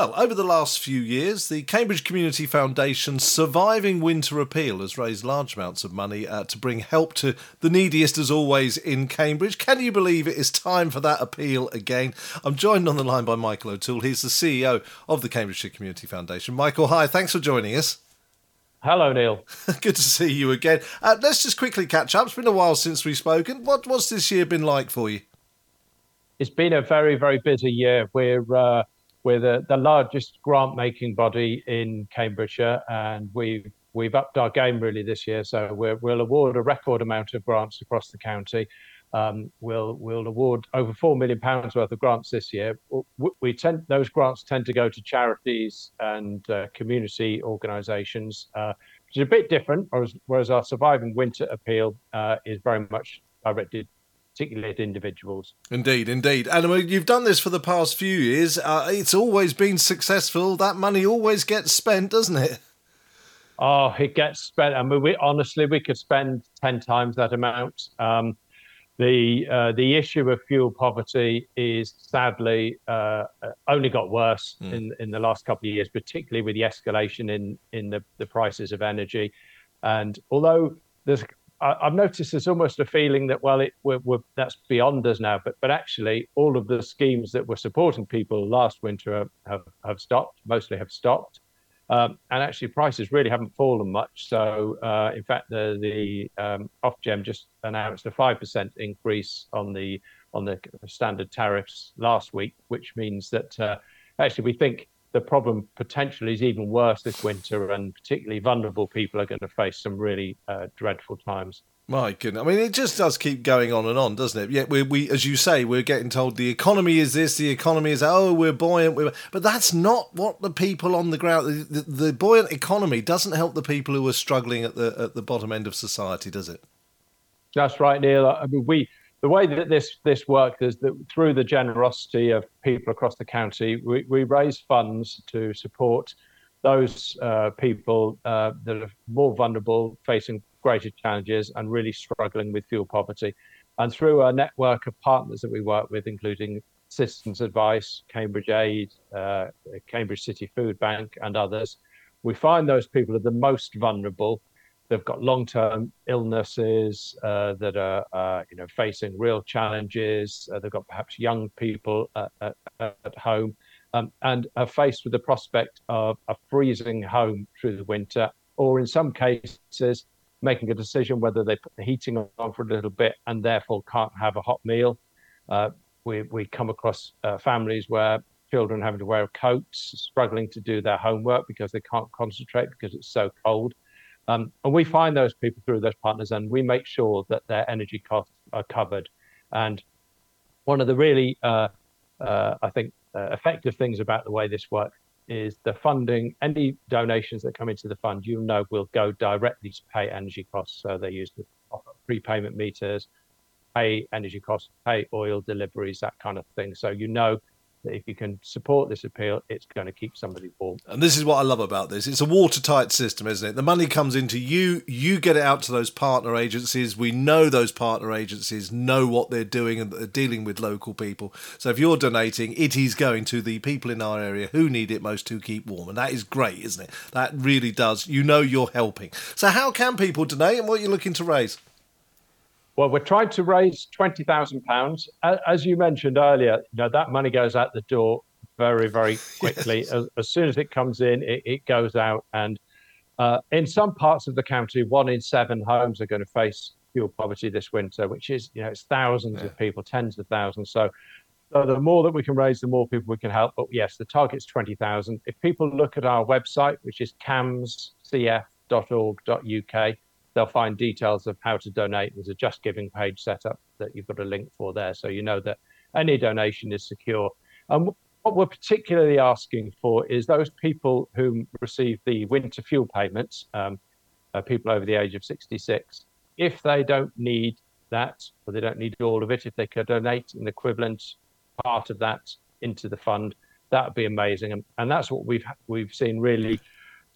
Well, over the last few years, the Cambridge Community Foundation's Surviving Winter Appeal has raised large amounts of money uh, to bring help to the neediest, as always, in Cambridge. Can you believe it is time for that appeal again? I'm joined on the line by Michael O'Toole. He's the CEO of the Cambridgeshire Community Foundation. Michael, hi, thanks for joining us. Hello, Neil. Good to see you again. Uh, let's just quickly catch up. It's been a while since we've spoken. What, what's this year been like for you? It's been a very, very busy year. We're uh, we're the, the largest grant making body in Cambridgeshire, and we've we've upped our game really this year. So we will award a record amount of grants across the county. Um, we'll we'll award over four million pounds worth of grants this year. We tend those grants tend to go to charities and uh, community organisations, uh, which is a bit different. Whereas, whereas our surviving winter appeal uh, is very much directed particularly at individuals. Indeed, indeed. And you've done this for the past few years. Uh, it's always been successful. That money always gets spent, doesn't it? Oh, it gets spent. I mean, we honestly we could spend ten times that amount. Um, the uh, the issue of fuel poverty is sadly uh, only got worse mm. in in the last couple of years, particularly with the escalation in in the, the prices of energy. And although there's I, have noticed there's almost a feeling that well, it we're, we're, that's beyond us now. But but actually, all of the schemes that were supporting people last winter have have, have stopped. Mostly have stopped, um, and actually prices really haven't fallen much. So uh, in fact, the the um, Ofgem just announced a five percent increase on the on the standard tariffs last week, which means that uh, actually we think the problem potentially is even worse this winter, and particularly vulnerable people are going to face some really uh, dreadful times. My goodness, I mean, it just does keep going on and on, doesn't it? Yet we, we, as you say, we're getting told the economy is this, the economy is oh, we're buoyant, we're... but that's not what the people on the ground. The, the, the buoyant economy doesn't help the people who are struggling at the at the bottom end of society, does it? That's right, Neil. I mean, we the way that this this worked is that through the generosity of people across the county, we, we raise funds to support those uh, people uh, that are more vulnerable, facing greater challenges, and really struggling with fuel poverty. And through a network of partners that we work with, including Citizens Advice, Cambridge Aid, uh, Cambridge City Food Bank, and others, we find those people are the most vulnerable They've got long-term illnesses uh, that are, uh, you know, facing real challenges. Uh, they've got perhaps young people at, at, at home, um, and are faced with the prospect of a freezing home through the winter, or in some cases, making a decision whether they put the heating on for a little bit and therefore can't have a hot meal. Uh, we we come across uh, families where children having to wear coats, struggling to do their homework because they can't concentrate because it's so cold. Um, and we find those people through those partners and we make sure that their energy costs are covered. And one of the really, uh, uh, I think, uh, effective things about the way this works is the funding, any donations that come into the fund, you know, will go directly to pay energy costs. So they use the prepayment meters, pay energy costs, pay oil deliveries, that kind of thing. So you know that if you can support this appeal, it's going to keep somebody warm. And this is what I love about this. It's a watertight system, isn't it? The money comes into you, you get it out to those partner agencies. We know those partner agencies know what they're doing and they're dealing with local people. So if you're donating, it is going to the people in our area who need it most to keep warm. And that is great, isn't it? That really does. You know you're helping. So how can people donate and what are you looking to raise? Well, we're trying to raise twenty thousand pounds. As you mentioned earlier, you know that money goes out the door very, very quickly. yes. as, as, soon as it comes in, it, it goes out. And uh, in some parts of the county, one in seven homes are going to face fuel poverty this winter, which is you know it's thousands yeah. of people, tens of thousands. So, so the more that we can raise, the more people we can help. But yes, the target's twenty thousand. If people look at our website, which is cambscf.org.uk they'll find details of how to donate. There's a Just Giving page set up that you've got a link for there, so you know that any donation is secure. And what we're particularly asking for is those people who receive the winter fuel payments, um, uh, people over the age of 66, if they don't need that, or they don't need all of it, if they could donate an equivalent part of that into the fund, that would be amazing. And, and that's what we've we've seen really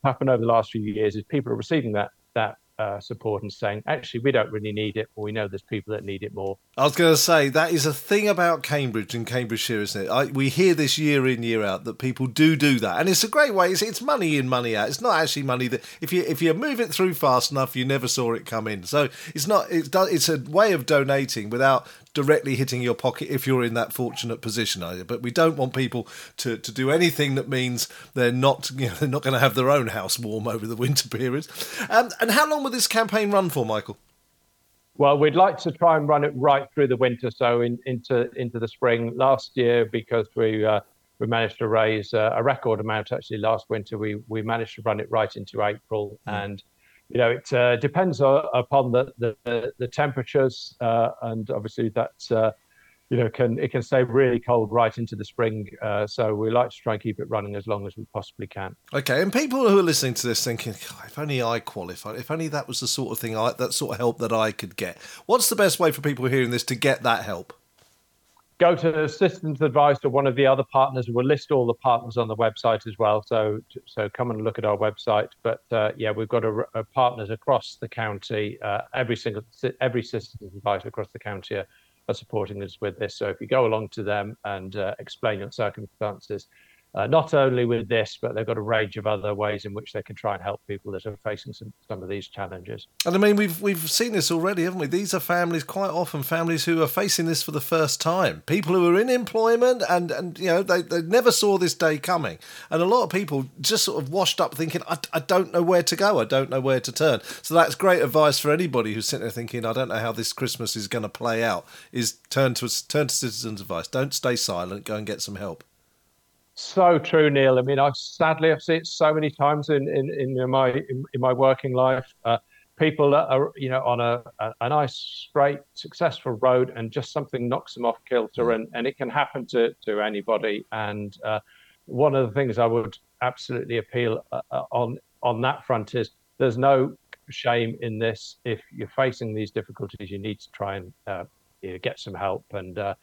happen over the last few years is people are receiving that that uh, support and saying, actually, we don't really need it, but we know there's people that need it more. I was going to say that is a thing about Cambridge and Cambridgeshire, isn't it? I, we hear this year in year out that people do do that, and it's a great way. It's, it's money in, money out. It's not actually money that if you if you move it through fast enough, you never saw it come in. So it's not. It's it's a way of donating without directly hitting your pocket if you're in that fortunate position either. But we don't want people to, to do anything that means they're not you know they're not going to have their own house warm over the winter period. Um, and how long will this campaign run for, Michael? Well, we'd like to try and run it right through the winter, so in, into into the spring. Last year, because we uh, we managed to raise uh, a record amount actually last winter, we we managed to run it right into April, mm. and you know, it uh, depends upon the the, the temperatures, uh, and obviously that uh, you know can it can stay really cold right into the spring. Uh, so we like to try and keep it running as long as we possibly can. Okay, and people who are listening to this thinking, if only I qualified, if only that was the sort of thing, I, that sort of help that I could get. What's the best way for people hearing this to get that help? Go to Citizens Advice or one of the other partners. We'll list all the partners on the website as well. So so come and look at our website. But uh, yeah, we've got a, a partners across the county. Uh, every single every Citizens Advice across the county are, are, supporting us with this. So if you go along to them and uh, explain your circumstances, uh, not only with this, but they've got a range of other ways in which they can try and help people that are facing some, some of these challenges. And I mean, we've we've seen this already, haven't we? These are families, quite often families who are facing this for the first time. People who are in employment and and you know they, they never saw this day coming, and a lot of people just sort of washed up thinking, I, I don't know where to go, I don't know where to turn. So that's great advice for anybody who's sitting there thinking, I don't know how this Christmas is going to play out. Is turn to turn to Citizens Advice. Don't stay silent. Go and get some help. So true, Neil. I mean, I've sadly I've seen it so many times in in, in my in, in my working life. Uh, people that are you know on a, a, a nice straight successful road and just something knocks them off kilter mm. and and it can happen to to anybody and uh, one of the things i would absolutely appeal uh, uh on on that front is there's no shame in this if you're facing these difficulties you need to try and uh, you know, get some help and uh,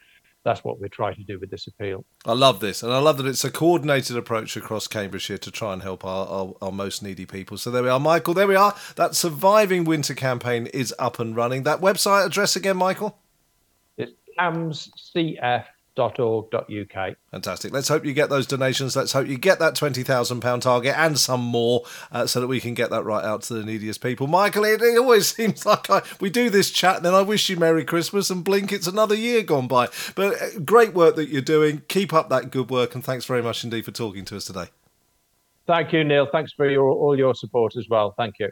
that's what we're trying to do with this appeal. I love this, and I love that it's a coordinated approach across Cambridgeshire to try and help our, our, our, most needy people. So there we are, Michael. There we are. That surviving winter campaign is up and running. That website address again, Michael? It's CAMBSCF www.uk. Fantastic. Let's hope you get those donations. Let's hope you get that £20,000 target and some more uh, so that we can get that right out to the neediest people. Michael, it, it always seems like I, we do this chat and then I wish you Merry Christmas and blink, it's another year gone by. But uh, great work that you're doing. Keep up that good work and thanks very much indeed for talking to us today. Thank you, Neil. Thanks for your, all your support as well. Thank you.